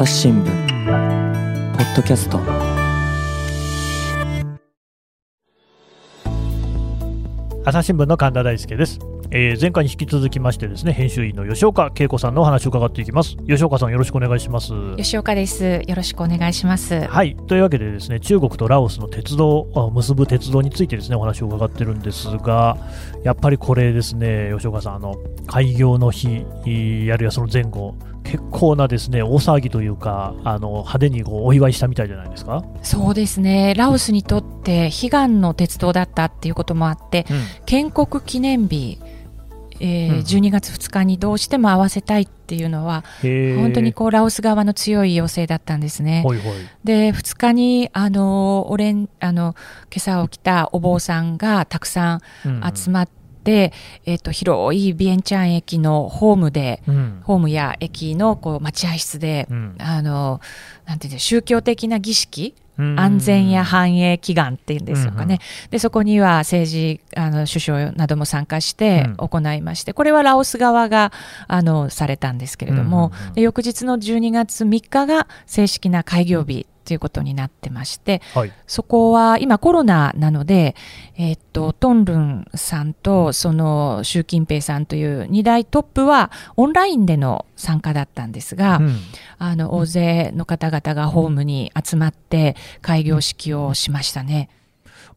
朝日新聞ポッドキャスト。朝日新聞の神田大輔です、えー前回に引き続きましてですね編集員の吉岡恵子さんのお話を伺っていきます。吉岡さんよろしくお願いします。吉岡です。よろしくお願いします。はい。というわけでですね中国とラオスの鉄道を結ぶ鉄道についてですねお話を伺ってるんですがやっぱりこれですね吉岡さんあの開業の日いあるいはその前後結構なですね大騒ぎというかあの派手にこうお祝いしたみたいじゃないですか、そうですね。ラオスにとって悲願の鉄道だったっていうこともあって、建国記念日、えーうん。12月2日にどうしても合わせたいっていうのは、本当にこうラオス側の強い要請だったんですね。ほいほい。で2日にあのオレンあの今朝起きたお坊さんがたくさんうん。集まって、えっと広いビエンチャン駅のホームでうん。ホームや駅のこう待合室で、うん。あのなんていうんで宗教的な儀式うん。安全や繁栄祈願っていうんですかね、うんうんでそこには政治あの首相なども参加してうん。行いまして、これはラオス側があのされたんですけれども、うんうんうん。で翌日の12月3日が正式な開業日ということになってましてはい。そこは今コロナなので、えっとトンルンさんとその習近平さんという2大トップはオンラインでの参加だったんですが、うん。あの大勢の方々がホームに集まって開業式をしましたね。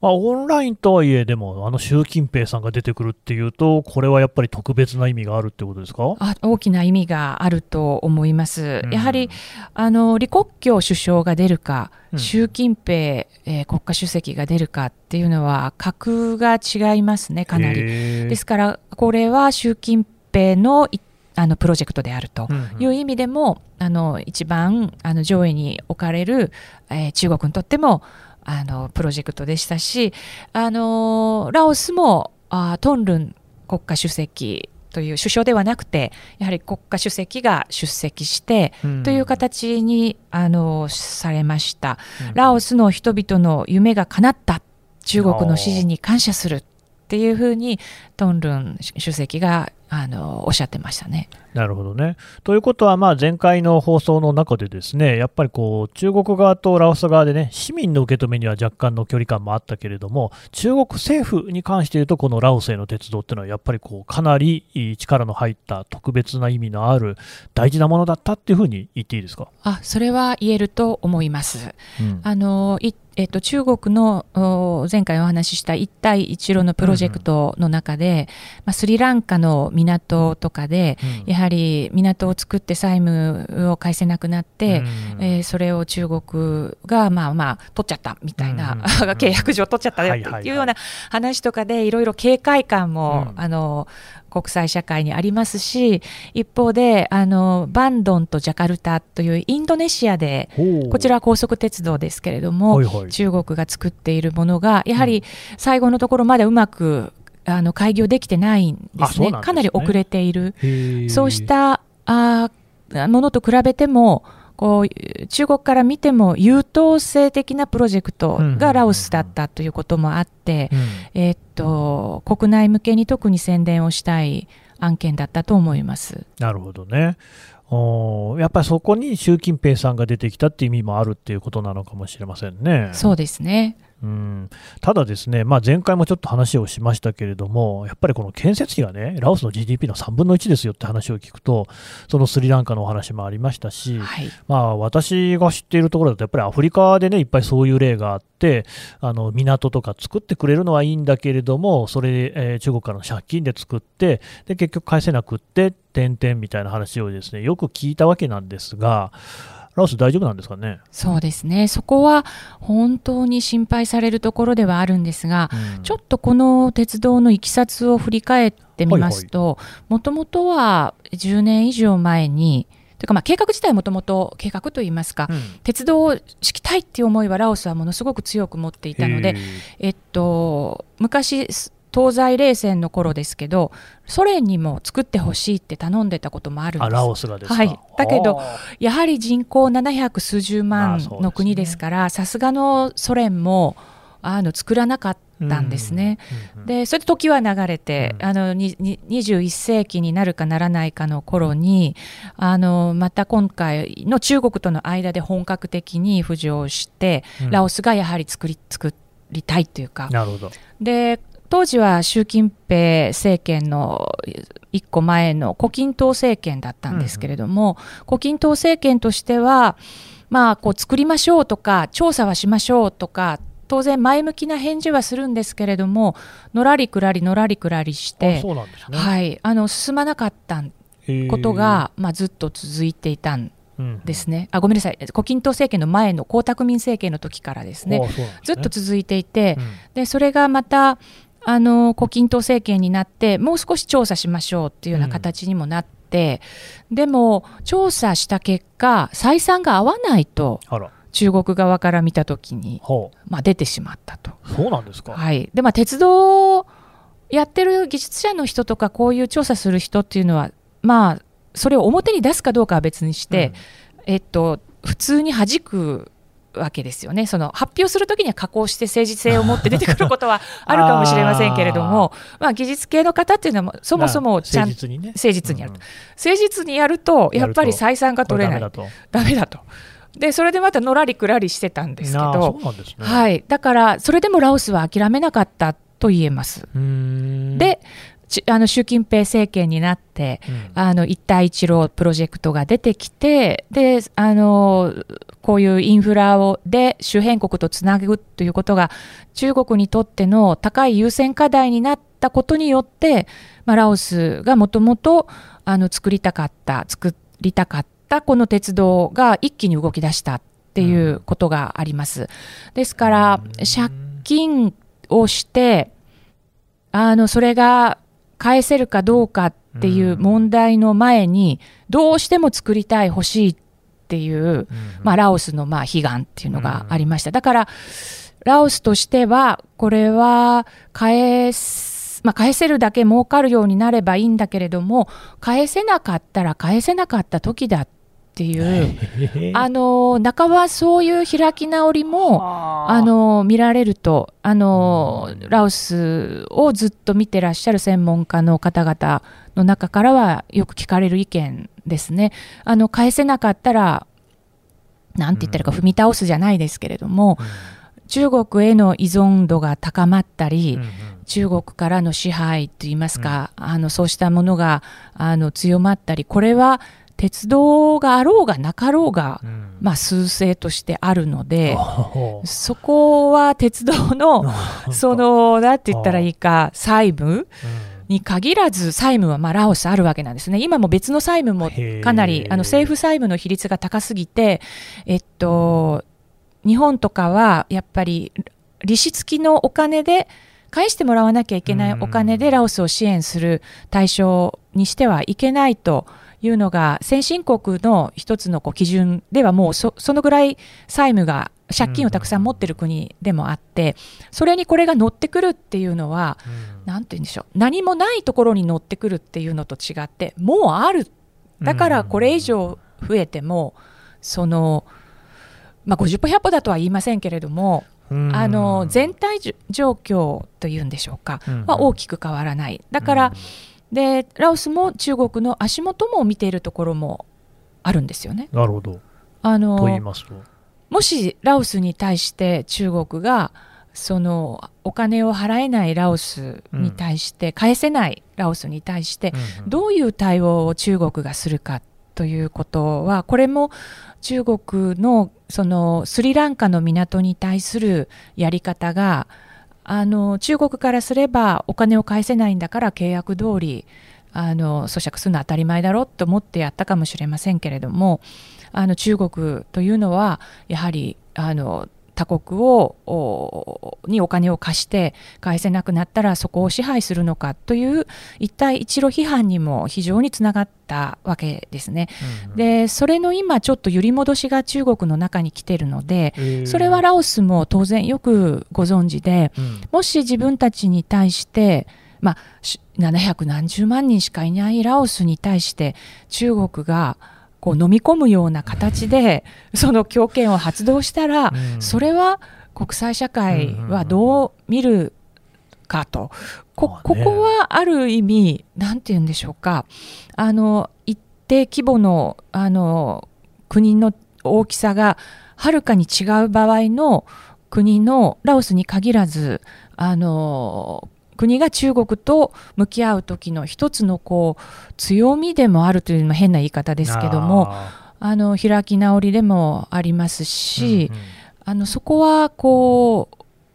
まあ、オンラインとはいえ、でも、あの習近平さんが出てくるっていうと、これはやっぱり特別な意味があるってことですか？あ大きな意味があると思います。うんやはりあの李克強首相が出るか、うん習近平、えー国家主席が出るかっていうのは格が違いますねかなり。りですからこれは習近平のいあのプロジェクトであると。いう意味でも、あの一番あの上位に置かれる、えー中国にとってもあのプロジェクトでしたし、あのラオスもあトンルン国家主席という首相ではなくてやはり国家主席が出席して、という形にあのされました。ラオスの人々の夢が叶った中国の支持に感謝するっていうふうにトンルン主席があのおっしゃってましたね。なるほどね。ということは、まあ、前回の放送の中でですね、やっぱりこう中国側とラオス側でね、市民の受け止めには若干の距離感もあったけれども、中国政府に関して言うと、このラオスへの鉄道っていうのは、やっぱりこうかなり力の入った特別な意味のある大事なものだったっていうふうに言っていいですか？あそれは言えると思います。うんあのいえっと、中国のお前回お話しした一帯一路のプロジェクトの中で、まあ、スリランカの港とかで、うん。やはり港を作って債務を返せなくなって、うん。えーそれを中国がまあまあ取っちゃったみたいな、うん。契約上取っちゃったよっていうような話とかでいろいろ警戒感も、うん。あの国際社会にありますし一方であのバンドンとジャカルタというインドネシアでこちらは高速鉄道ですけれども、はいはい。中国が作っているものがやはり最後のところまでうまくあの開業できてないんですね。ね。かなり遅れている。そうしたあーものと比べてもこう中国から見ても優等生的なプロジェクトがラオスだったということもあって、うんえーっと国内向けに特に宣伝をしたい案件だったと思います。なるほどね。おーやっぱりそこに習近平さんが出てきたっていう意味もあるっていうことなのかもしれませんね。そうですね。うんただですね、まあ、前回もちょっと話をしましたけれども、やっぱりこの建設費がね、ラオスの GDP の3分の1ですよって話を聞くと、そのスリランカのお話もありましたし、はい。まあ、私が知っているところだと、やっぱりアフリカでね、いっぱいそういう例があって、あの港とか作ってくれるのはいいんだけれども、それ、えー中国からの借金で作って、で結局返せなくって、点々みたいな話をですねよく聞いたわけなんですが、ラオス、大丈夫なんですかね？そうですね。そこは本当に心配されるところではあるんですが、うんちょっとこの鉄道のいきさつを振り返ってみますと、もともとは10年以上前に、というかまあ計画自体もともと計画といいますか、うん鉄道を敷きたいっていう思いはラオスはものすごく強く持っていたのでえっと、昔、東西冷戦の頃ですけど、ソ連にも作ってほしいって頼んでたこともあるんです。あラオスがですか？はいだけどはやはり人口700数十万の国ですから、さすがのソ連もあの作らなかったんですね。でそれで時は流れて、あの21世紀になるかならないかの頃にあのまた今回の中国との間で本格的に浮上して、ラオスがやはり作り作りたいというか。なるほどで当時は習近平政権の1個前の胡錦涛政権だったんですけれども、胡錦涛政権としては、まあ、こう作りましょうとか調査はしましょうとか当然前向きな返事はするんですけれどものらりくらりのらりくらりして、ね、はい、あの進まなかったことが、まあ、ずっと続いていたんですね、うん、あごめんなさい。胡錦涛政権の前の江沢民政権の時からですね、ね、ずっと続いていて、うん、でそれがまたあの胡錦涛政権になってもう少し調査しましょうっていうような形にもなって、うん、でも調査した結果採算が合わないと。中国側から見たときに、まあ、出てしまったと。そうなんですか、はい。でまあ、鉄道やってる技術者の人とかこういう調査する人っていうのは、まあ、それを表に出すかどうかは別にして、うん、えっと、普通に弾くわけですよね、その発表するときには加工して政治性を持って出てくることは あるかもしれませんけれども、まあ、技術系の方っていうのは、そもそもちゃんと誠実にやる。と、誠実にやると、やっぱり採算が取れない、だめだと。でそれでまたのらりくらりしてたんですけど、ね、はい、だからそれでもラオスは諦めなかったと言えます。であの習近平政権になって、うん、あの一帯一路プロジェクトが出てきてであのこういうインフラをで周辺国とつなぐということが中国にとっての高い優先課題になったことによって、まあ、ラオスがもともと作りたかった作りたかったこの鉄道が一気に動き出したっていうことがあります。ですから、借金をして、あの、それが返せるかどうかっていう問題の前に、どうしても作りたい、欲しいっていう、まあ、ラオスのまあ悲願っていうのがありました。だから、ラオスとしては、これは返す、まあ、返せるだけ儲かるようになればいいんだけれども、返せなかったら返せなかった時だっていう、あの半ばそういう開き直りもあ。の見られるとあの、ラオスをずっと見てらっしゃる専門家の方々の中からはよく聞かれる意見ですね。あの返せなかったらなんて言ったらか踏み倒すじゃないですけれども、うん、中国への依存度が高まったり、うんうん、中国からの支配といいますか、うん、あのそうしたものがあの強まったりこれは鉄道があろうがなかろうが、うん、まあ、数勢としてあるので、そこは鉄道の、その、なんて言ったらいいか、債務、に限らず債務はまあラオスあるわけなんですね。今も別の債務もかなりあの政府債務の比率が高すぎて、えっと、日本とかはやっぱり利子付きのお金で返してもらわなきゃいけないお金でラオスを支援する対象にしてはいけないと。いうのが先進国の一つのこう基準ではもうそのぐらい債務が借金をたくさん持ってる国でもあって、それにこれが乗ってくるっていうのは、何て言うんでしょう。何もないところに乗ってくるっていうのと違ってもうある。だからこれ以上増えてもその、まあ、50歩100歩だとは言いませんけれどもあの全体状況というんでしょうか、は大きく変わらない。だから、でラオスも中国の足元も見ているところもあるんですよね。なるほど。あのと言いますと。もしラオスに対して中国がそのお金を払えないラオスに対して、うん、返せないラオスに対して、うんうん、どういう対応を中国がするかということはこれも中国のそのスリランカの港に対するやり方があの中国からすればお金を返せないんだから契約通りあの咀嚼するのは当たり前だろうと思ってやったかもしれませんけれどもあの中国というのはやはりあの他国をにお金を貸して返せなくなったらそこを支配するのかという一帯一路批判にも非常につながったわけですね。うんうん、でそれの今ちょっと揺り戻しが中国の中に来てるので、えー、それはラオスも当然よくご存知で、うん、もし自分たちに対してまあ、700何十万人しかいないラオスに対して中国がこう飲み込むような形でその強権を発動したら、それは国際社会はどう見るかと、こここはある意味、なんて言うんでしょうか、あの一定規模のあの国の大きさがはるかに違う場合の国のラオスに限らずあの国が中国と向き合う時の一つのこう強みでもあるというのも変な言い方ですけどもあの開き直りでもありますし、うんうん、あのそこはこ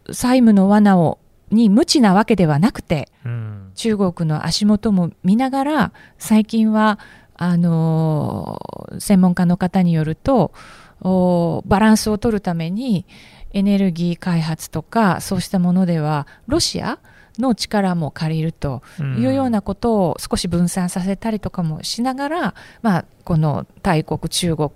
う債務の罠をに無知なわけではなくて、うん、中国の足元も見ながら最近はあの専門家の方によるとバランスを取るためにエネルギー開発とかそうしたものではロシアの力も借りるというようなことを少し分散させたりとかもしながら、まあ、この大国中国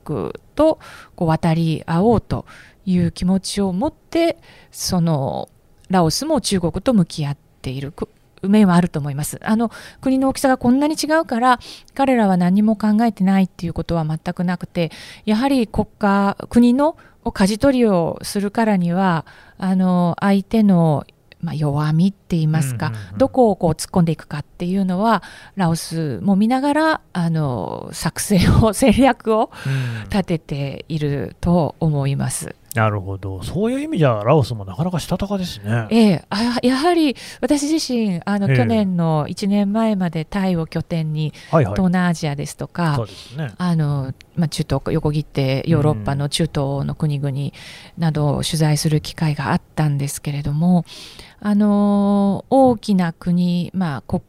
とこう渡り合おうという気持ちを持ってそのラオスも中国と向き合っている面はあると思います。あの国の大きさがこんなに違うから彼らは何も考えてないっていうことは全くなくてやはり国家国の舵取りをするからにはあの相手のまあ、弱みって言いますか、どこをこう突っ込んでいくかっていうのはラオスも見ながらあの作戦を戦略を立てていると思います。なるほど、そういう意味じゃ、ラオスもなかなかしたたかですね。ええ、あやはり私自身あの、去年の1年前までタイを拠点に、はいはい、東南アジアですとか、ね、あのまあ、中東横切ってヨーロッパの中東の国々などを取材する機会があったんですけれども、あの大きな国、まあ国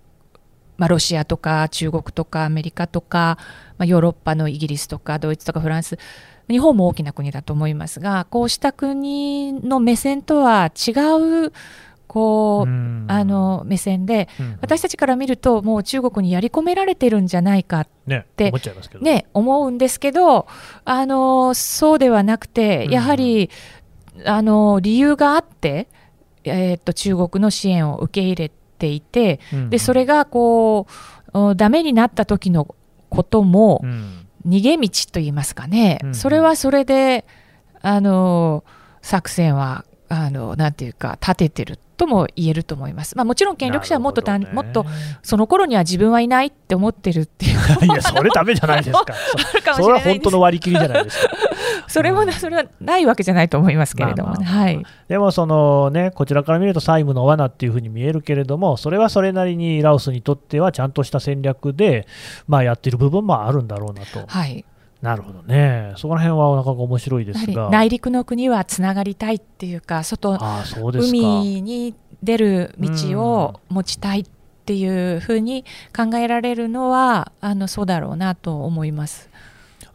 まあ、ロシアとか中国とかアメリカとか、まあ、ヨーロッパのイギリスとかドイツとかフランス日本も大きな国だと思いますがこうした国の目線とは違うこうあの目線で、私たちから見るともう中国にやり込められてるんじゃないかって、ね、思うんですけどあのそうではなくてやはり、あの理由があって、えー、っと中国の支援を受け入れていて、でそれがこうダメになった時のことも、逃げ道といいますかね、うんうん、それはそれであの作戦はあのなんていうか立ててるとも言えると思います。まあ、もちろん権力者はもっとた、ね、もっとその頃には自分はいないって思ってるっていういやそれダメじゃないですか。それは本当の割り切りじゃないですか。それも、それはないわけじゃないと思いますけれども、ね、はい。でもそのねこちらから見ると債務の罠っていうふうに見えるけれども、それはそれなりにラオスにとってはちゃんとした戦略でまあやってる部分もあるんだろうなと。はい。なるほどね、そこら辺はなかなか面白いですが。内陸の国はつながりたいっていうか、外あそうです海に出る道を持ちたいっていうふうに考えられるのは、あのそうだろうなと思います。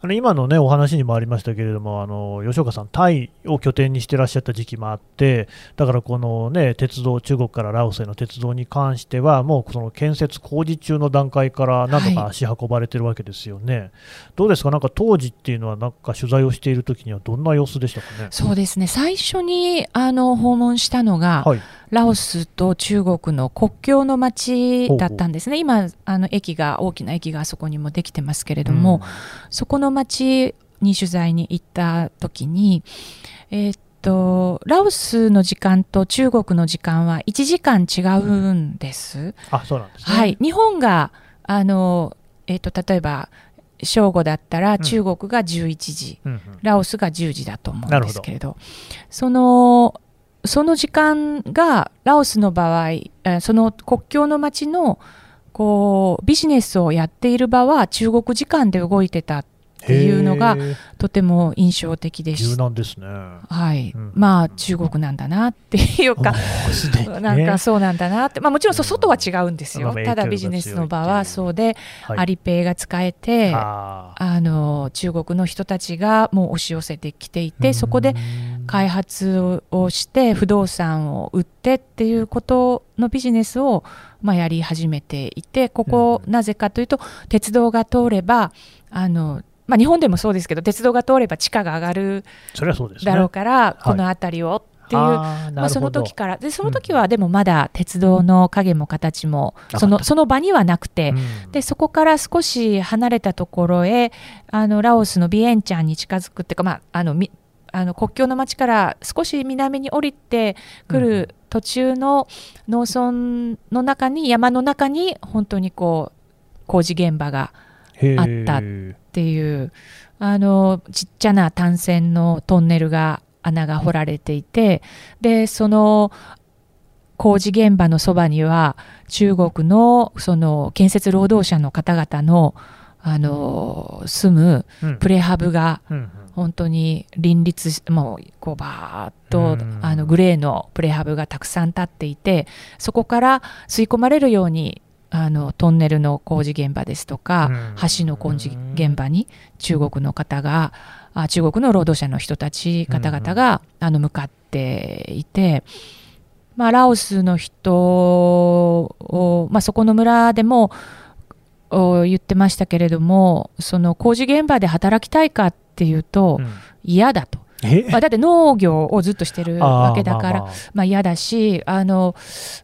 あの今の、ね、お話にもありましたけれどもあの吉岡さん、タイを拠点にしてらっしゃった時期もあってだからこの、ね、鉄道中国からラオスへの鉄道に関してはもうその建設工事中の段階から何度か足運ばれてるわけですよね、はい、どうですか、なんか当時っていうのはなんか取材をしている時にはどんな様子でしたかね？そうですね。最初にあの訪問したのが、はい。ラオスと中国の国境の町だったんですね、今あの駅が大きな駅があそこにもできてますけれども、うん、そこの町に取材に行った時に、えー、っとラオスの時間と中国の時間は1時間違うんです。あそうなんです、ね、はい、日本があの、えー、っと例えば正午だったら中国が11時、うんラオスが10時だと思うんですけれどそのその時間がラオスの場合、その国境の町のこうビジネスをやっている場は中国時間で動いてたっていうのがとても印象的でした。柔ですね。はい、うん、まあ中国なんだなっていうか、なんかそうなんだなって、まあもちろん外は違うんですよ。ただビジネスの場はそうで、はい、アリペイが使えて、あ。の中国の人たちがもう押し寄せてきていて、そこで開発をして不動産を売ってっていうことのビジネスをまあやり始めていて、ここなぜかというと鉄道が通ればあのまあ、日本でもそうですけど鉄道が通れば地価が上がるだろうから、この辺りをっていう、まあ、その時から。でその時はでもまだ鉄道の影も形もそのその場にはなくて、でそこから少し離れたところへあのラオスのビエンチャンに近づくっていうか、まあ、あのあの国境の町から少し南に降りてくる途中の農村の中に山の中に本当にこう工事現場があった。っていうあのちっちゃな単線のトンネルが穴が掘られていてでその工事現場のそばには中国のその建設労働者の方々のあの住むプレハブが本当に林立もうこうバーッとあのグレーのプレハブがたくさん立っていてそこから吸い込まれるようにあのトンネルの工事現場ですとか橋の工事現場に中国の方があ中国の労働者の人たち方々があの向かっていて。まあ、ラオスの人を、まあ、そこの村でも言ってましたけれどもその工事現場で働きたいかっていうと、嫌だと。ま あ、だって農業をずっとしてるわけだから、まあ、まあ嫌だしあの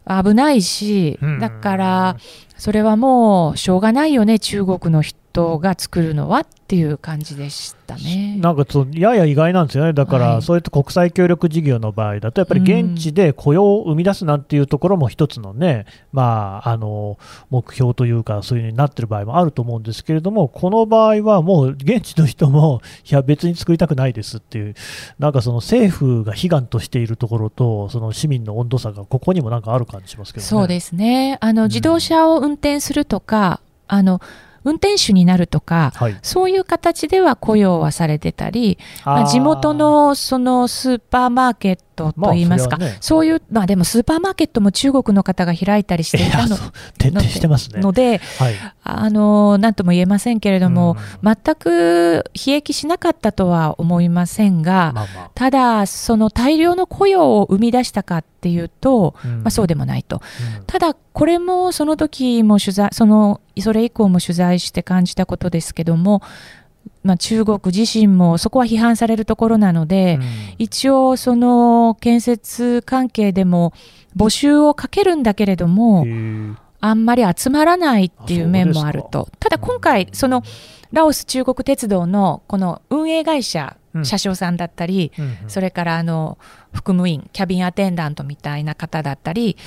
危ないし、だからそれはもうしょうがないよね中国の人が作るのはっていう感じでしたね。なんかそうやや意外なんですよね、だから、はい、そういった国際協力事業の場合だと、やっぱり現地で雇用を生み出すなんていうところも一つのね、まあ、あの目標というか、そういうふうになってる場合もあると思うんですけれども、この場合はもう現地の人も、いや、別に作りたくないですっていう、なんかその政府が悲願としているところと、その市民の温度差がここにもなんかある感じしますけど、ね、そうですね。あの自動車を運転するとか、うん、あの運転手になるとか、はい、そういう形では雇用はされてたり、まあ、地元のそのスーパーマーケットといいますか、まあそね、そういう、まあでもスーパーマーケットも中国の方が開いたりしていたの徹底してますね。ので、はい、あの、なんとも言えませんけれども、全く悲劇しなかったとは思いませんが、まあまあ、ただ、その大量の雇用を生み出したかっていうと、うん、まあそうでもないと。うん、ただ、これもその時も取材、その、それ以降も取材して感じたことですけども、まあ、中国自身もそこは批判されるところなので、うん、一応その建設関係でも募集をかけるんだけれどもあんまり集まらないっていう面もあると。ただ今回そのラオス中国鉄道のこの運営会社車掌さんだったり、それからあの副務員キャビンアテンダントみたいな方だったり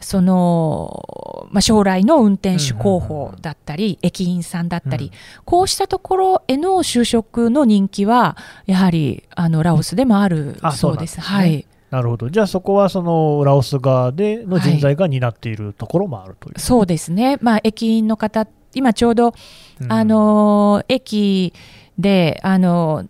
その、まあ、将来の運転手候補だったり、駅員さんだったり、こうしたところへの就職の人気はやはりあのラオスでもあるそうです。です。ね、はい。なるほど、じゃあそこはそのラオス側での人材が担っているところもあるという、はい、そうですね、まあ、駅員の方、今ちょうど、うん、あの駅であの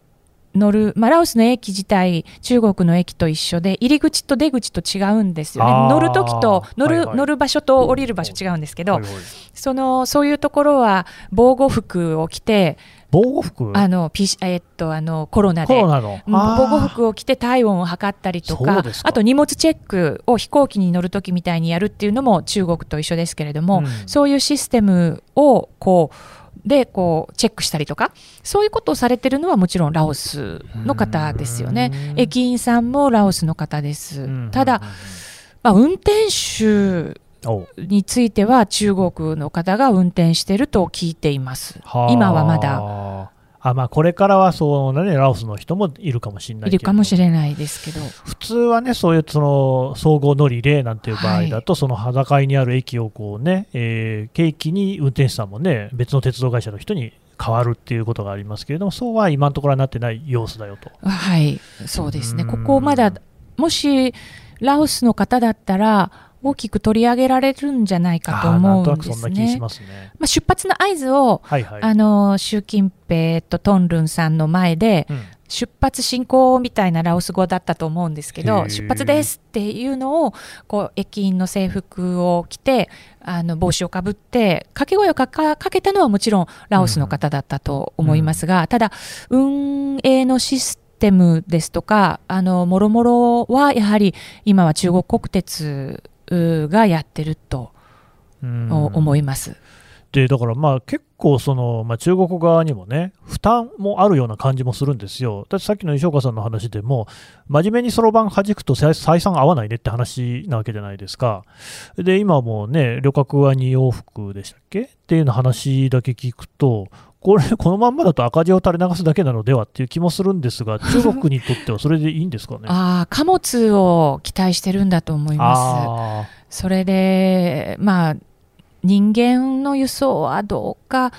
乗る、まあ、ラオスの駅自体、中国の駅と一緒で、入り口と出口と違うんですよね、乗るときと乗るはいはい、乗る場所と降りる場所違うんですけど、はいはい、そのそういうところは防護服を着て、防護服？あの、ピえっと、あのコロナで。防護服を着て体温を測ったりとかあと荷物チェックを飛行機に乗るときみたいにやるっていうのも中国と一緒ですけれども、うん、そういうシステムをこうでこうチェックしたりとかそういうことをされてるのはもちろんラオスの方ですよね。駅員さんもラオスの方です。ただ、まあ、運転手については中国の方が運転してると聞いています。今はまだあまあ、これからはそうね、ラオスの人もいるかもしれないいるかもしれないですけど。普通はね、そういうその総合乗り例なんていう場合だと、はい、その裸にある駅をこうね、えー、景気に運転手さんもね、別の鉄道会社の人に変わるっていうことがありますけれども、そうは今のところはなってない様子だよと。はい、そうですね、ここまだ、もしラオスの方だったら、大きく取り上げられるんじゃないかと思うんですね。まあ、出発の合図を、はいはい、あの習近平とトンルンさんの前で、うん、出発進行みたいなラオス語だったと思うんですけど、出発ですっていうのをこう駅員の制服を着て、あの帽子をかぶって掛け声をかけたのはもちろんラオスの方だったと思いますが、うん、ただ運営のシステムですとか、あのもろもろはやはり今は中国国鉄がやってると思います。って、だからまあ結構その、まあ、中国側にもね、負担もあるような感じもするんですよ。だってさっきの石岡さんの話でも、真面目にそろばん弾くと採採算合わないねって話なわけじゃないですか。で、今もね、旅客は2往復でしたっけ？っていうの話だけ聞くと、これ、このまんまだと赤字を垂れ流すだけなのではっていう気もするんですが、中国にとってはそれでいいんですかね？ああ、貨物を期待してるんだと思います。あそれで、まあ、人間の輸送はどうか、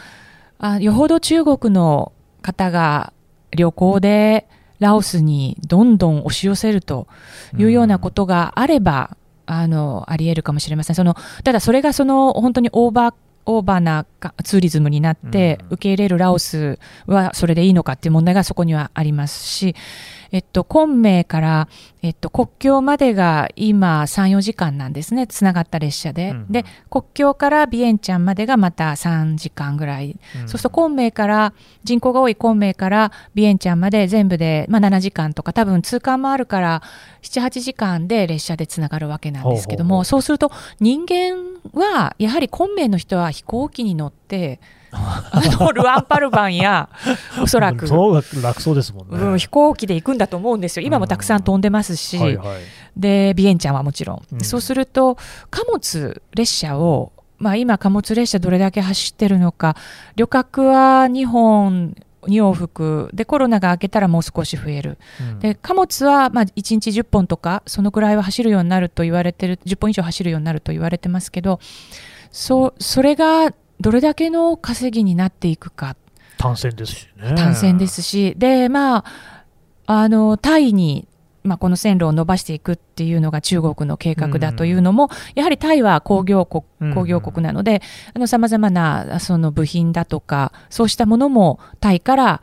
あよほど中国の方が旅行でラオスにどんどん押し寄せるというようなことがあれば、あの、あり得るかもしれません。その、ただそれがその、本当にオーバー、オーバーなかツーリズムになってうん。受け入れるラオスはそれでいいのかっていう問題がそこにはありますし、えっと、昆明から、えっと、国境までが今3、4時間なんですね、つながった列車で。うんで、国境からビエンチャンまでがまた3時間ぐらい。うん。そうすると昆明から、人口が多い昆明からビエンチャンまで全部で、まあ、7時間とか、多分通関もあるから、7、8時間で列車でつながるわけなんですけども、ほうほうほう。そうすると人間は、やはり昆明の人は飛行機に乗って、あのルアンパルバンや、おそらく。そうが楽そうですもんね。うん、飛行機で行くんだと思うんですよ。今もたくさん飛んでますし、はいはい。で、ビエンチャンはもちろん。うんそうすると、貨物列車を、まあ今貨物列車どれだけ走ってるのか、旅客は2本、2往復、で、コロナが明けたらもう少し増える。うんで、貨物は、まあ1日10本とか、そのくらいは走るようになると言われてる、10本以上走るようになると言われてますけど、そう、それがどれだけの稼ぎになっていくか。単線ですしね。単線ですし、で、まあ、あの、タイに、まあ、この線路を伸ばしていくっていうのが中国の計画だというのも、やはりタイは工業国うん。工業国なので、あの、様々な、その部品だとか、そうしたものもタイから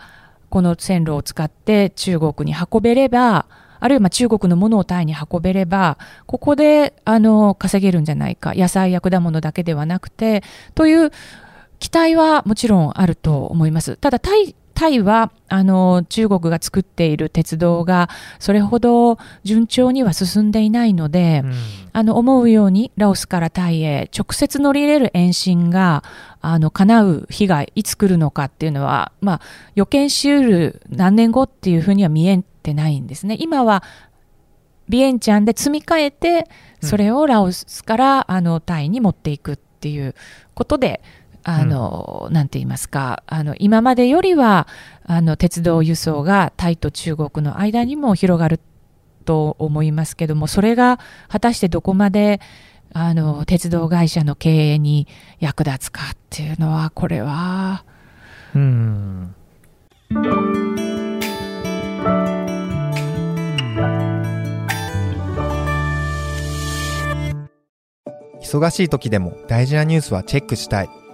この線路を使って中国に運べれば、あるいはま中国のものをタイに運べれば、ここで、あの、稼げるんじゃないか。野菜や果物だけではなくて、という期待はもちろんあると思います。ただ、タイ、タイは、あの、中国が作っている鉄道が、それほど順調には進んでいないので、うんあの、思うように、ラオスからタイへ直接乗り入れる延伸が、あの、叶う日がいつ来るのかっていうのは、まあ、予見しうる何年後っていうふうには見えてないんですね。今は、ビエンチャンで積み替えて、それをラオスから、あの、タイに持っていくっていうことで、あの、なんて言いますか、あの、今までよりは、あの、鉄道輸送がタイと中国の間にも広がると思いますけども、それが果たしてどこまで、あの、鉄道会社の経営に役立つかっていうのは、これは、うん。忙しい時でも大事なニュースはチェックしたい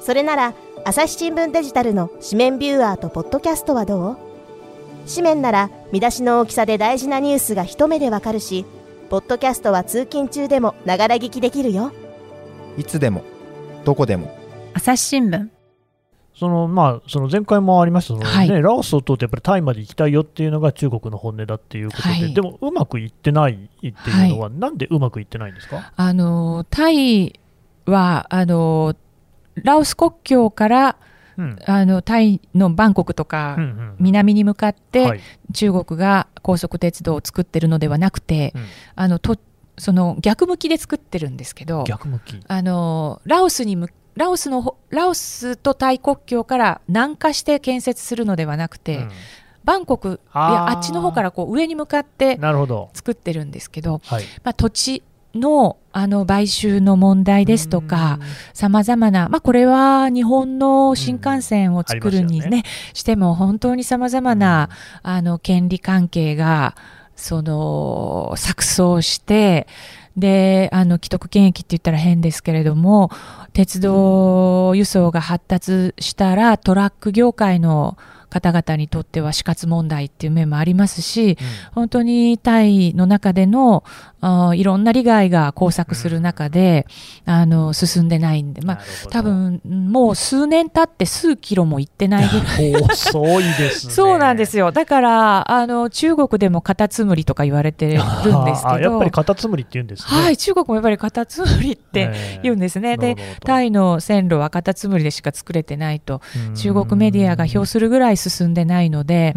それなら朝日新聞デジタルの紙面ビューアーとポッドキャストはどう？紙面なら見出しの大きさで大事なニュースが一目でわかるしポッドキャストは通勤中でもながら聞きできるよ。いつでもどこでも。朝日新聞。そのまあ、その前回もありましたその、ねはい。ラオスを通ってやっぱりタイまで行きたいよっていうのが中国の本音だっていうことで、はい。でもうまくいってないっていうのは、なんでうまくいってないんですか、あの、タイは、あの、ラオス国境から、うんあの、タイのバンコクとか、うんうん南に向かって、はい中国が高速鉄道を作ってるのではなくて、うんあのとその逆向きで作ってるんですけど逆向き。あのラオスにむラオスのほラオスとタイ国境から南下して建設するのではなくて、うんバンコクいやあっちの方からこう上に向かって。作ってるんですけど、はい。まあ、土地のあの買収の問題ですとか、さまざまな、まあ、これは日本の新幹線を作るにうん。ありね、しても本当にさまざまな、あの権利関係がその錯綜してであの既得権益って言ったら変ですけれども鉄道輸送が発達したらトラック業界の方々にとっては死活問題っていう面もありますし、本当にタイの中でのあーいろんな利害が交錯する中で、あの進んでないんで、まあ、多分もう数年経って数キロも行ってないぐらい遅いですね。そうなんですよ。だから、あの、中国でもカタツムリとか言われてるんですけど。やっぱりカタツムリって言うんですですね。はい、中国もやっぱりカタツムリって言うんですね。で、タイの線路はカタツムリでしか作れてないと、中国メディアが評するぐらい進んでないので、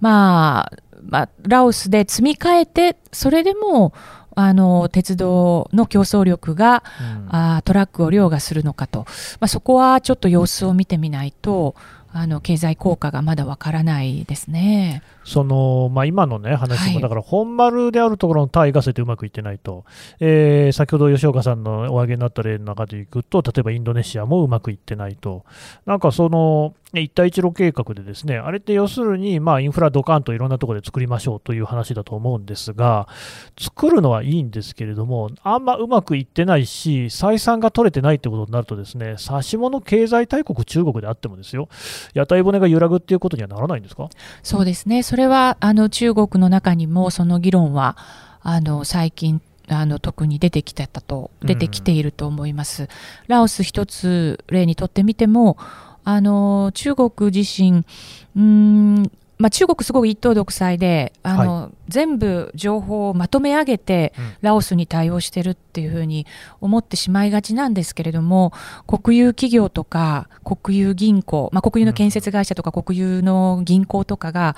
まあ、まあ、ラオスで積み替えて、それでも、あの鉄道の競争力が、うん、あトラックを凌駕するのかと、まあ、そこはちょっと様子を見てみないとあの経済効果がまだわからないですね。そのまあ、今の、ね、話も、はい、だから本丸であるところの対ガセってうまくいってないと、えー、先ほど吉岡さんのお挙げになった例の中でいくと、例えばインドネシアもうまくいってないと、なんかその一帯一路計画で、ですねあれって要するに、まあ、インフラドカンといろんなところで作りましょうという話だと思うんですが、作るのはいいんですけれども、あんまうまくいってないし、採算が取れてないってことになると、ですね指し物経済大国、中国であってもですよ、屋台骨が揺らぐっていうことにはならないんですか？そうですねそれはあの中国の中にもその議論はあの最近あの特に出てきてたと出てきていると思います。うん、ラオス一つ例にとってみてもあの中国自身うんまあ、中国すごく一党独裁であの、はい、全部情報をまとめ上げて、ラオスに対応してるっていうふうに思ってしまいがちなんですけれども国有企業とか国有銀行、まあ、国有の建設会社とか国有の銀行とかが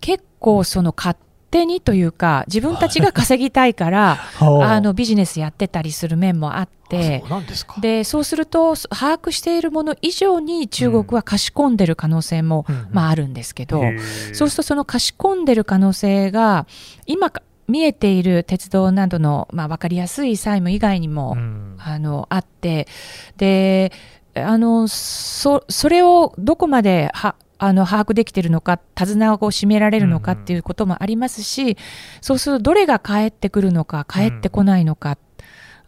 結構その勝手にというか自分たちが稼ぎたいから あ。のビジネスやってたりする面もあって。そうでそうすると把握しているもの以上に中国は貸し込んでる可能性も、うん、まあ、あるんですけど、そうするとその貸し込んでる可能性が今見えている鉄道などの、まあ、分かりやすい債務以外にも、うん、あのあってであのそそれをどこまではあの把握できているのか手綱を締められるのかっていうこともありますし、うん、そうするとどれが返ってくるのか返ってこないのか、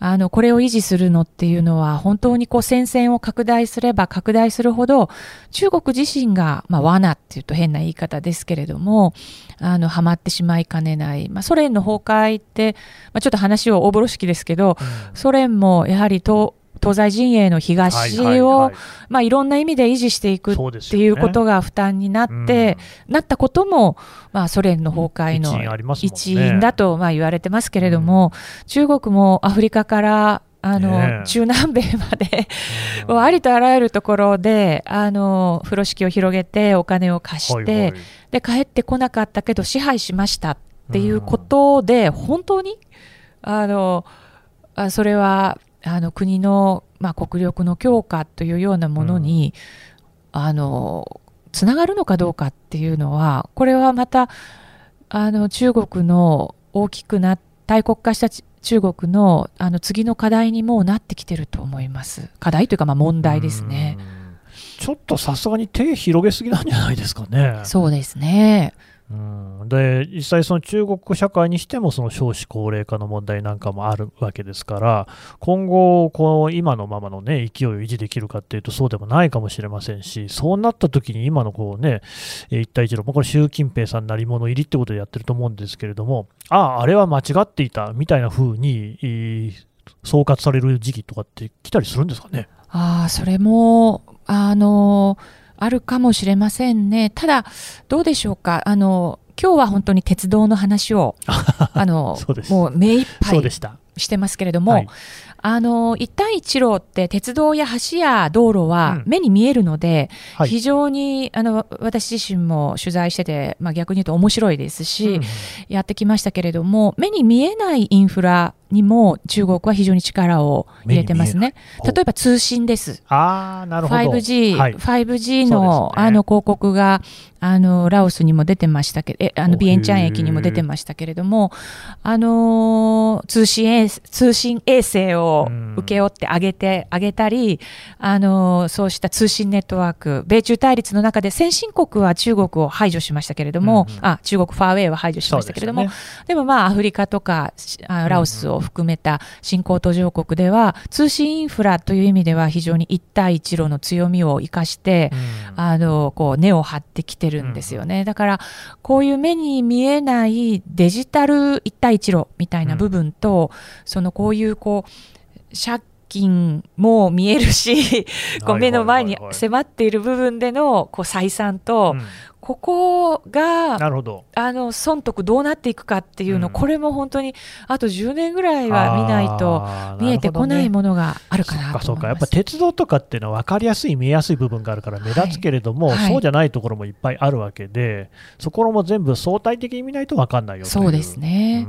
うん、あのこれを維持するのっていうのは本当にこう戦線を拡大すれば拡大するほど中国自身が、まあ、罠っていうと変な言い方ですけれどもあのはまってしまいかねない、まあ、ソ連の崩壊って、まあ、ちょっと話を大風呂敷ですけど、うん、ソ連もやはりと東西陣営の東を、まあ、いろんな意味で維持していくっていうことが負担になって、なったことも、まあ、ソ連の崩壊の一因だとまあ言われてますけれども、中国もアフリカからあの、ね、中南米までありとあらゆるところであの風呂敷を広げてお金を貸して、で帰ってこなかったけど支配しましたっていうことで、本当にあのあそれはあの国の、まあ、国力の強化というようなものに、うん、あのつながるのかどうかっていうのはこれはまたあの中国の大きくな大国化した中国のあの次の課題にもなってきてると思います課題というかまあ問題ですね。ちょっとさすがに手広げすぎなんじゃないですかね。そうですね。うん、で実際、その中国社会にしてもその少子高齢化の問題なんかもあるわけですから今後、こう今のままの、ね、勢いを維持できるかっていうとそうでもないかもしれませんしそうなった時に今のこう、ね、一帯一路、これ習近平さんなり物入りってことでやってると思うんですけれどもああ、あれは間違っていたみたいな風に総括される時期とかって来たりするんですかね？あそれもあのーあるかもしれませんね。ただ、どうでしょうか？あの、今日は本当に鉄道の話を、あの、もう目いっぱいしてますけれども、はい、あの一帯一路って鉄道や橋や道路は目に見えるので、うんはい、非常にあの私自身も取材してて、まあ、逆に言うと面白いですし、うん、やってきましたけれども目に見えないインフラにも中国は非常に力を入れてますね。例えば通信です。あなるほど 5G、はい、5G の,、ね、あの広告があのラオスにも出てましたけど、えあのビエンチャン駅にも出てましたけれども、あの通信衛通信衛星を請け負ってあげてあげたり、あのそうした通信ネットワーク、米中対立の中で先進国は中国を排除しましたけれども、うんうん、あ中国ファーウェイは排除しましたけれども、でね、でもまあアフリカとかあラオスを含めた新興途上国では、通信インフラという意味では非常に一帯一路の強みを生かして、うん、あのこう根を張ってきてるんですよね、うん、だからこういう目に見えないデジタル一帯一路みたいな部分と、うん、そのこういうこう借京も見えるし、こう目の前に迫っている部分でのこう採算と、うん。ここがなるほど。あの損得どうなっていくかっていうの、うん。これも本当にあと10年ぐらいは見ないと見えてこないものがあるかなかそうか、やっぱ。鉄道とかっていうのは分かりやすい、見えやすい部分があるから目立つけれども、そうじゃないところもいっぱいあるわけで、そこも全部相対的に見ないと分かんないよそうですね。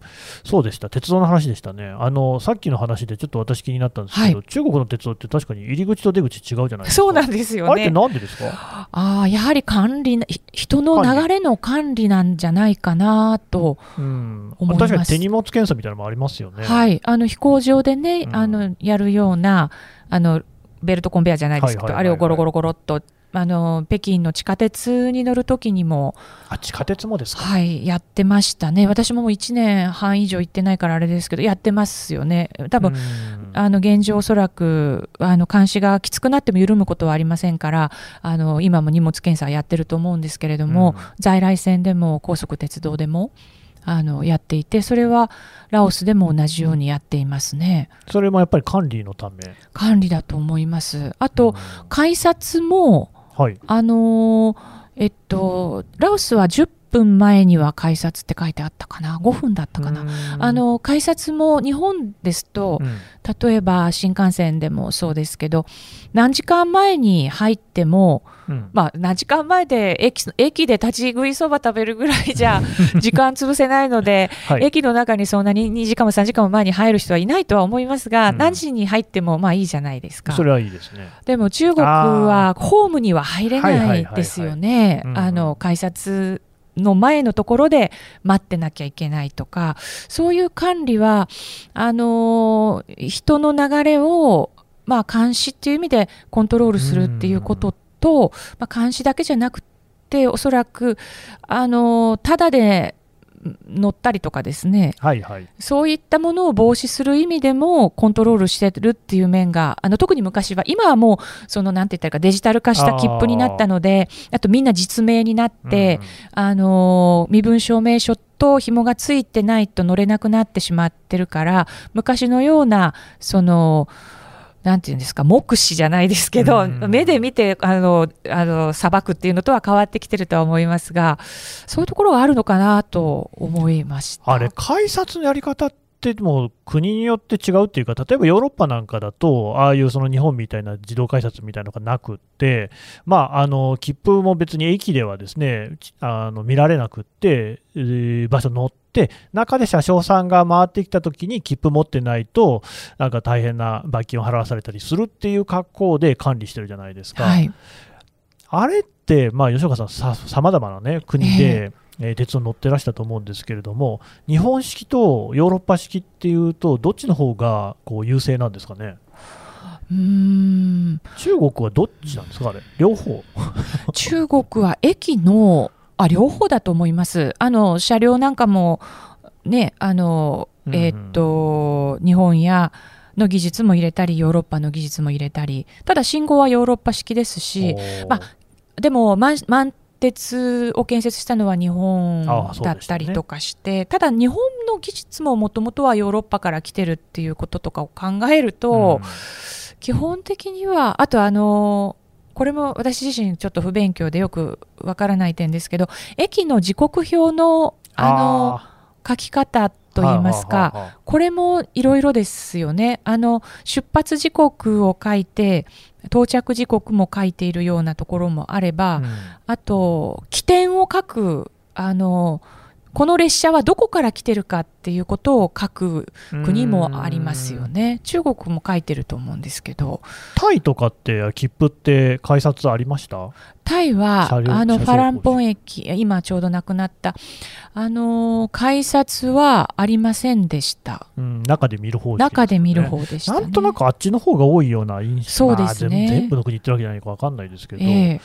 うんそうでした、鉄道の話でしたね、あのさっきの話でちょっと私気になったんですけど、は中国の鉄道って確かに入り口と出口違うじゃないですか。そうなんですよあれってね。なんでですか？ああ、やはり管理人の流れの管理なんじゃないかなと。うん、思います確かに手荷物検査みたいなのもありますよね。はい。あの、飛行場でね、うんあの、やるような、あの、ベルトコンベヤーじゃないですけど、あれをゴロゴロゴロっと、あの、北京の地下鉄に乗るときにも、あ地下鉄もですか、はい、やってましたね。私ももう1年半以上行ってないからあれですけど、やってますよね。多分、うんあの現状、おそらくあの監視がきつくなっても緩むことはありませんから、あの今も荷物検査やってると思うんですけれども、うん在来線でも高速鉄道でもあのやっていて、それはラオスでも同じようにやっていますね。それもやっぱり管理のため。管理だと思います。あうんと、改札も、はい、あのーえっと、ラオスは10分前には改札って書いてあったかな、5分だったかな。うん。あ、の改札も日本ですと、うん。例えば新幹線でもそうですけど何時間前に入っても、うん。まあ、何時間前で駅駅で立ち食いそば食べるぐらいじゃ 時間潰せないので、はい。駅の中にそんなに2時間も3時間も前に入る人はいないとは思いますが、うん。何時に入ってもまあいいじゃないですか。それはいいですね。でも中国はホームには入れないいですよね。うん。あの改札の前のところで待ってなきゃいけないとか、そういう管理はあのー人の流れをまあ監視っていう意味でコントロールするっていうことと、まあ監視だけじゃなくておそらくあのーただで乗ったりとかですね、はいはい。そういったものを防止する意味でもコントロールしてるっていう面が、あの特に昔は、今はもう、そのなんて言ったらか、デジタル化した切符になったので、あとみんな実名になって、あのー身分証明書と紐がついてないと乗れなくなってしまってるから、昔のような、その、なんていうんですか、目視じゃないですけど、うん目で見て、あの、あの、裁くっていうのとは変わってきてるとは思いますが、そういうところがあるのかなと思いました。あれ、改札のやり方ってもう国によって違うっていうか、例えばヨーロッパなんかだと、ああいうその日本みたいな自動改札みたいなのがなくって、まあ、あの切符も別に駅ではですねちあの見られなくって、えー場所乗って、中で車掌さんが回ってきたときに切符持ってないと、なんか大変な罰金を払わされたりするっていう格好で管理してるじゃないですか。はい。あれって、まあ、吉岡さんさ、さまざまな、ね、国で、えー鉄道乗ってらしたと思うんですけれども、日本式とヨーロッパ式っていうと、どっちの方がこう優勢なんですかね？うーん。中国はどっちなんですか、あれ、両方？中国は駅の、あ、両方だと思います。あの、車両なんかも、ね、あの、うんえーっと、日本や、の技術も入れたり、ヨーロッパの技術も入れたり、ただ信号はヨーロッパ式ですし、までも満満鉄を建設したのは日本だったりとかして、ただ日本の技術ももともとはヨーロッパから来てるっていうこととかを考えると、基本的には、あとあの、これも私自身ちょっと不勉強でよくわからない点ですけど、駅の時刻表のあの書き方といいますか、これもいろいろですよね。あの、出発時刻を書いて、到着時刻も書いているようなところもあれば、あと、起点を書く、あの、この列車はどこから来てるかっていうことを書くうん国もありますよね。中国も書いてると思うんですけど、タイとかって切符って改札ありました？タイは、あの、ファランポン駅、今ちょうど亡くなった、あの、改札はありませんでした。うん、中で見る方式中で見るね方でした、ね。なんとなくあっちの方が多いような印象。そうですね。まあ全部の国行ってるわけじゃないか分かんないですけど、ええ。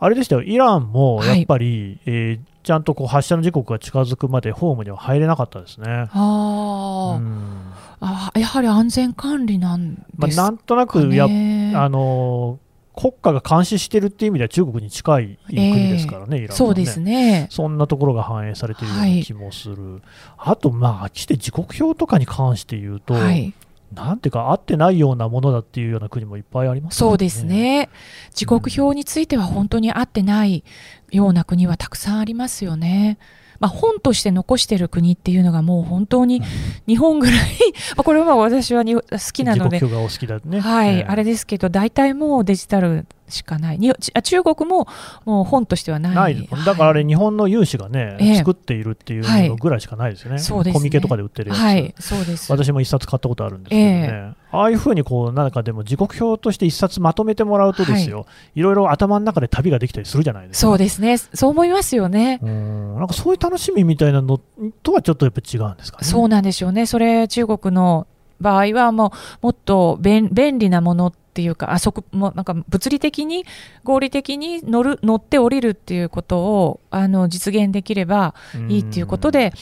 あれでしたよ、イランもはい。やっぱり、えーちゃんとこう発射の時刻が近づくまでホームには入れなかったですね。あー、うんあ、やはり安全管理なんまあ、ですか、ねなんとなくや、ねあのー国家が監視してるっていう意味では中国に近い国ですからね、イランはね。そうですね。そんなところが反映されているような気もする。あと、まあ、あっちで時刻表とかに関して言うと、はい。なんていうか、合ってないようなものだっていうような国もいっぱいあります、ね、そうですね、時刻表については本当に合ってないような国はたくさんありますよね。まあ、本として残している国っていうのがもう本当に日本ぐらい。まあこれは私はに好きなので、ね、はい、あれですけど大体もうデジタルしかない。にあ中国ももう本としてはない。ないだからあれ、日本の有志がね、えー、作っているっていうのぐらいしかないですよね、そうですね。コミケとかで売ってるやつ、はい、そうです。私も一冊買ったことあるんですけどね、えー、ああいうふうにこうなんかでも時刻表として一冊まとめてもらうとですよ、はい、いろいろ頭の中で旅ができたりするじゃないですか。そうですね。そう思いますよね。うん。なんかそういう楽しみみたいなのとはちょっとやっぱ違うんですかね。そうなんでしょうね。それ中国の場合はもうもっと便利なものっていうかあそこもなんか物理的に合理的に乗る乗って降りるっていうことをあの実現できればいいっていうことで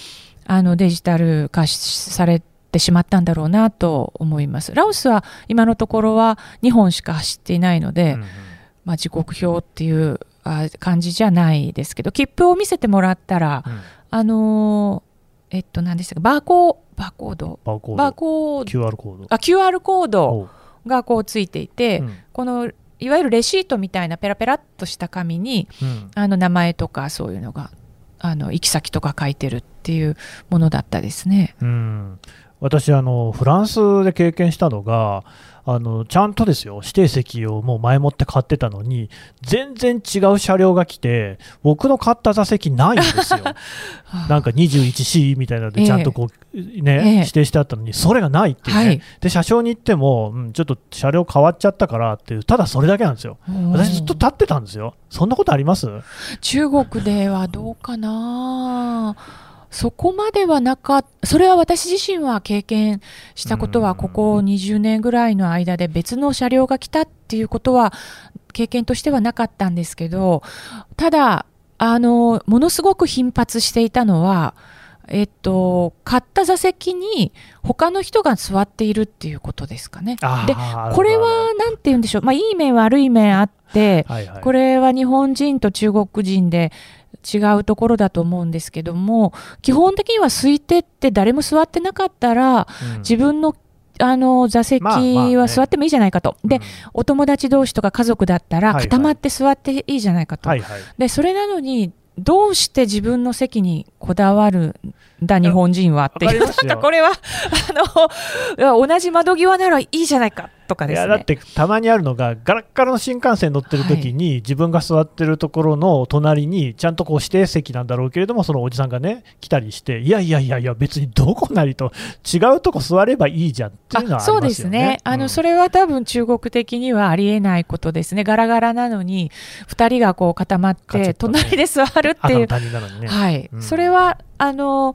あのデジタル化されてしまったんだろうなと思います。ラオスは今のところは2本しか走っていないので、まあ、時刻表っていう感じじゃないですけど切符を見せてもらったら、うん、あのえっと何でしたかバーコーバーコード？バーコード。バーコード。QR コード。あ QR コードがこうついていて、うん、このいわゆるレシートみたいなペラペラっとした紙に、うん、あの名前とかそういうのがあの行き先とか書いてるっていうものだったですね。うん。私あのフランスで経験したのがあのちゃんとですよ。指定席をもう前もって買ってたのに全然違う車両が来て僕の買った座席ないんですよ。なんか 21C みたいなのでちゃんとこう、えー、ね、えー、指定してあったのにそれがないっていうね、はい、で車掌に行っても、うん、ちょっと車両変わっちゃったからっていうただそれだけなんですよ。私ずっと立ってたんですよ。そんなことあります？中国ではどうかなそこまではなかそれは私自身は経験したことはここ20年ぐらいの間で別の車両が来たっていうことは経験としてはなかったんですけどただあのものすごく頻発していたのはえっと、買った座席に他の人が座っているっていうことですかね。で、これは何て言うんでしょう、まあ、いい面悪い面あって、はいはい、これは日本人と中国人で違うところだと思うんですけども基本的には空いてって誰も座ってなかったら、うん、自分のあの座席は座ってもいいじゃないかと、まあまあね、で、うん、お友達同士とか家族だったら固まって座っていいじゃないかと、はいはい、でそれなのにどうして自分の席にこだわるんだ日本人はっていうなんかこれはあの同じ窓際ならいいじゃないかとかですね。いやだってたまにあるのがガラッガラの新幹線乗ってる時に、はい、自分が座ってるところの隣にちゃんとこう指定席なんだろうけれどもそのおじさんがね来たりしていやいやいやいや別にどこなりと違うとこ座ればいいじゃんっていうのはね。そうですね。あの、うん、それは多分中国的にはありえないことですね。ガラガラなのに2人がこう固まって隣で座るっていう。ね、はい、うん、それはあの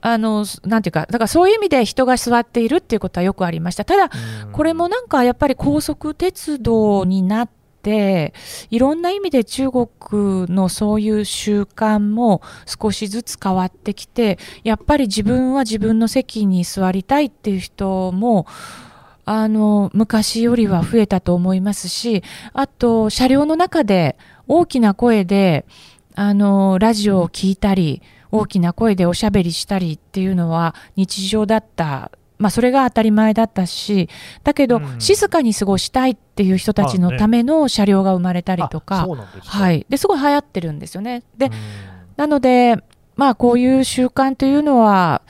あのなんていうか、だからそういう意味で人が座っているっていうことはよくありました。ただ、これもなんかやっぱり高速鉄道になって、いろんな意味で中国のそういう習慣も少しずつ変わってきて、やっぱり自分は自分の席に座りたいっていう人も、あの、昔よりは増えたと思いますし、あと、車両の中で大きな声で、あの、ラジオを聞いたり、大きな声でおしゃべりしたりっていうのは日常だった。まあ、それが当たり前だったし、だけど、静かに過ごしたいっていう人たちのための車両が生まれたりとか、はい。で、すごい流行ってるんですよね。で、なので、まあ、こういう習慣というのは、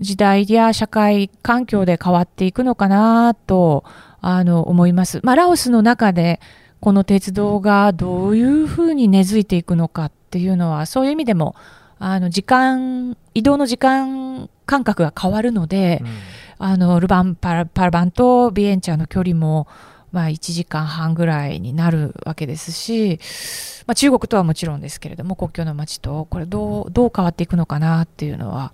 時代や社会環境で変わっていくのかなと、あの、思います。まあ、ラオスの中で、この鉄道がどういうふうに根付いていくのかっていうのは、そういう意味でも、あの時間移動の時間感覚が変わるので、うん、あのルバンパラパラバンとビエンチャーの距離も、まあ、1時間半ぐらいになるわけですし、まあ、中国とはもちろんですけれども国境の街とこれどうどう変わっていくのかなっていうのは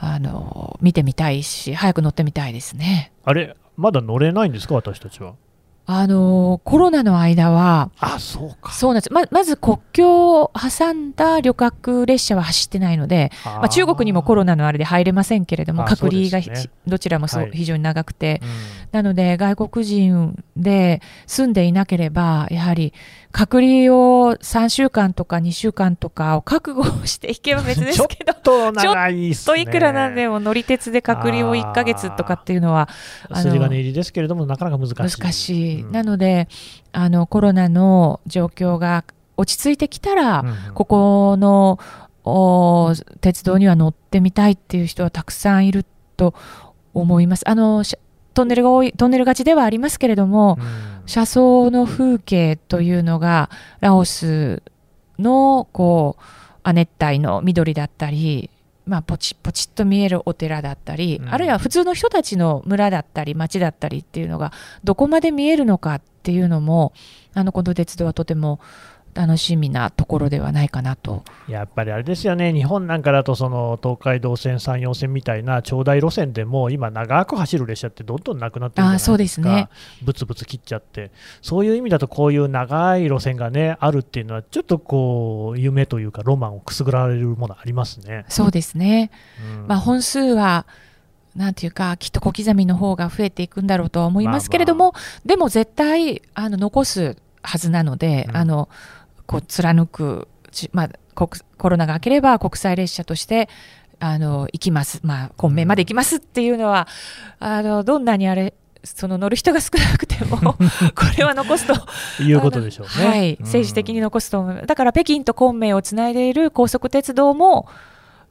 あの見てみたいし早く乗ってみたいですね。あれまだ乗れないんですか私たちは？あのコロナの間は、あそうか。そうなんです。ままず国境を挟んだ旅客列車は走ってないので、まあ、中国にもコロナのあれで入れませんけれども、隔離が、ね、どちらもそう、はい、非常に長くて、うん、なので、外国人で住んでいなければ、やはり隔離を3週間とか2週間とかを覚悟していけば別ですけど、ちょっと長いっすね。といくらなんでも乗り鉄で隔離を1ヶ月とかっていうのは、あの筋金入りですけれども、なかなか難しい。難しい。うんなので、あの、コロナの状況が落ち着いてきたら、うんうんここのお鉄道には乗ってみたいっていう人はたくさんいると思います。あの、しトンネルが多い、トンネル勝ちではありますけれども、うん。車窓の風景というのがラオスのこう亜熱帯の緑だったり、まあ、ポチッポチッと見えるお寺だったり、うん。あるいは普通の人たちの村だったり町だったりっていうのがどこまで見えるのかっていうのもあのこの鉄道はとても楽しみなところではないかなと。やっぱりあれですよね、日本なんかだとその東海道線、山陽線みたいな長大路線でも今、長く走る列車ってどんどんなくなってるじゃないですか、そうですね。ぶつぶつ切っちゃって、そういう意味だと、こういう長い路線がね、あるっていうのは、ちょっとこう、夢というか、ロマンをくすぐられるものありますね。そうですね、うん。まあ、本数はなんていうかきっと小刻みの方が増えていくんだろうとは思いますけれども、でも絶対あの残すはずなので、うん。あのこう貫く、ちまあ、国コロナが明ければ国際列車としてあの行きます、まあ、本命まで行きますっていうのは、あのどんなにあれその乗る人が少なくても これは残すということでしょうね。はい、うん政治的に残すと思います。だから北京と昆明をつないでいる高速鉄道も、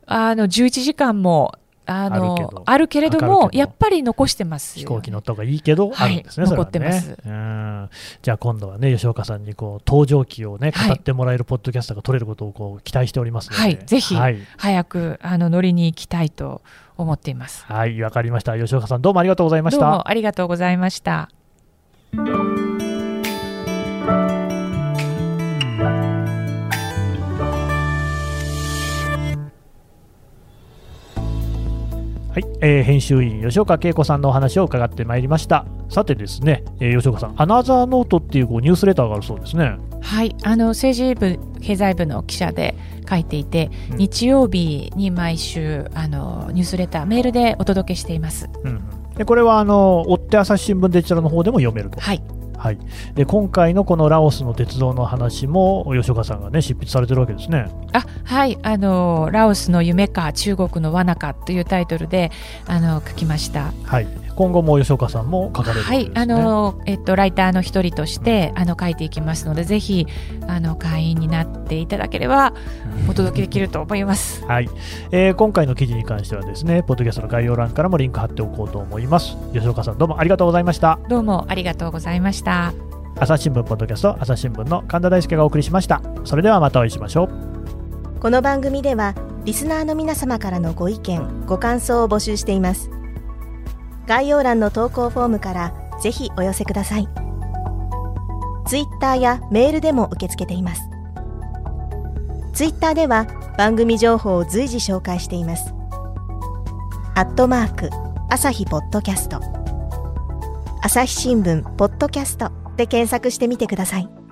あの、11時間も、あの、あるけど。あるけれどもやっぱり残してますよ、飛行機乗った方がいいけど、はい。あるんですね、はね。残ってます。うん。じゃあ今度はね、吉岡さんにこう登場機をね、はい。語ってもらえるポッドキャスターが取れることをこう期待しておりますので、はい。ぜひはい、早く、あの、乗りに行きたいと思っています。はい、わかりました。吉岡さん、どうもありがとうございましどうた。もありがとうございました。はい、えー編集員吉岡恵子さんのお話を伺ってまいりました。さてですね、えー吉岡さん、アナザーノートっていうこうニュースレターがあるそうですね。はい、あの、政治部、経済部の記者で書いていて、うん日曜日に毎週、あの、ニュースレター、メールでお届けしています。うんうんでこれはあの追って朝日新聞デジタルの方でも読めると。はい。はい、で今回のこのラオスの鉄道の話も吉岡さんがね執筆されてるわけですね。あはい。あのラオスの夢か中国の罠かというタイトルであの書きました。はい、今後も吉岡さんも書かれるわはいけですね。あのえっとライターの一人としてあの書いていきますのでぜひあの会員になっていただければお届けできると思います はい、えー今回の記事に関してはですね、ポッドキャストの概要欄からもリンク貼っておこうと思います。吉岡さんどうもありがとうございました。どうもありがとうございました朝日新聞ポッドキャスト朝日新聞の神田大輔がお送りしました。それではまたお会いしましょう。この番組ではリスナーの皆様からのご意見ご感想を募集しています概要欄の投稿フォームからぜひお寄せください。ツイッターやメールでも受け付けています。ツイッターでは番組情報を随時紹介しています。アットマーク朝日ポッドキャスト。朝日新聞ポッドキャストで検索してみてください。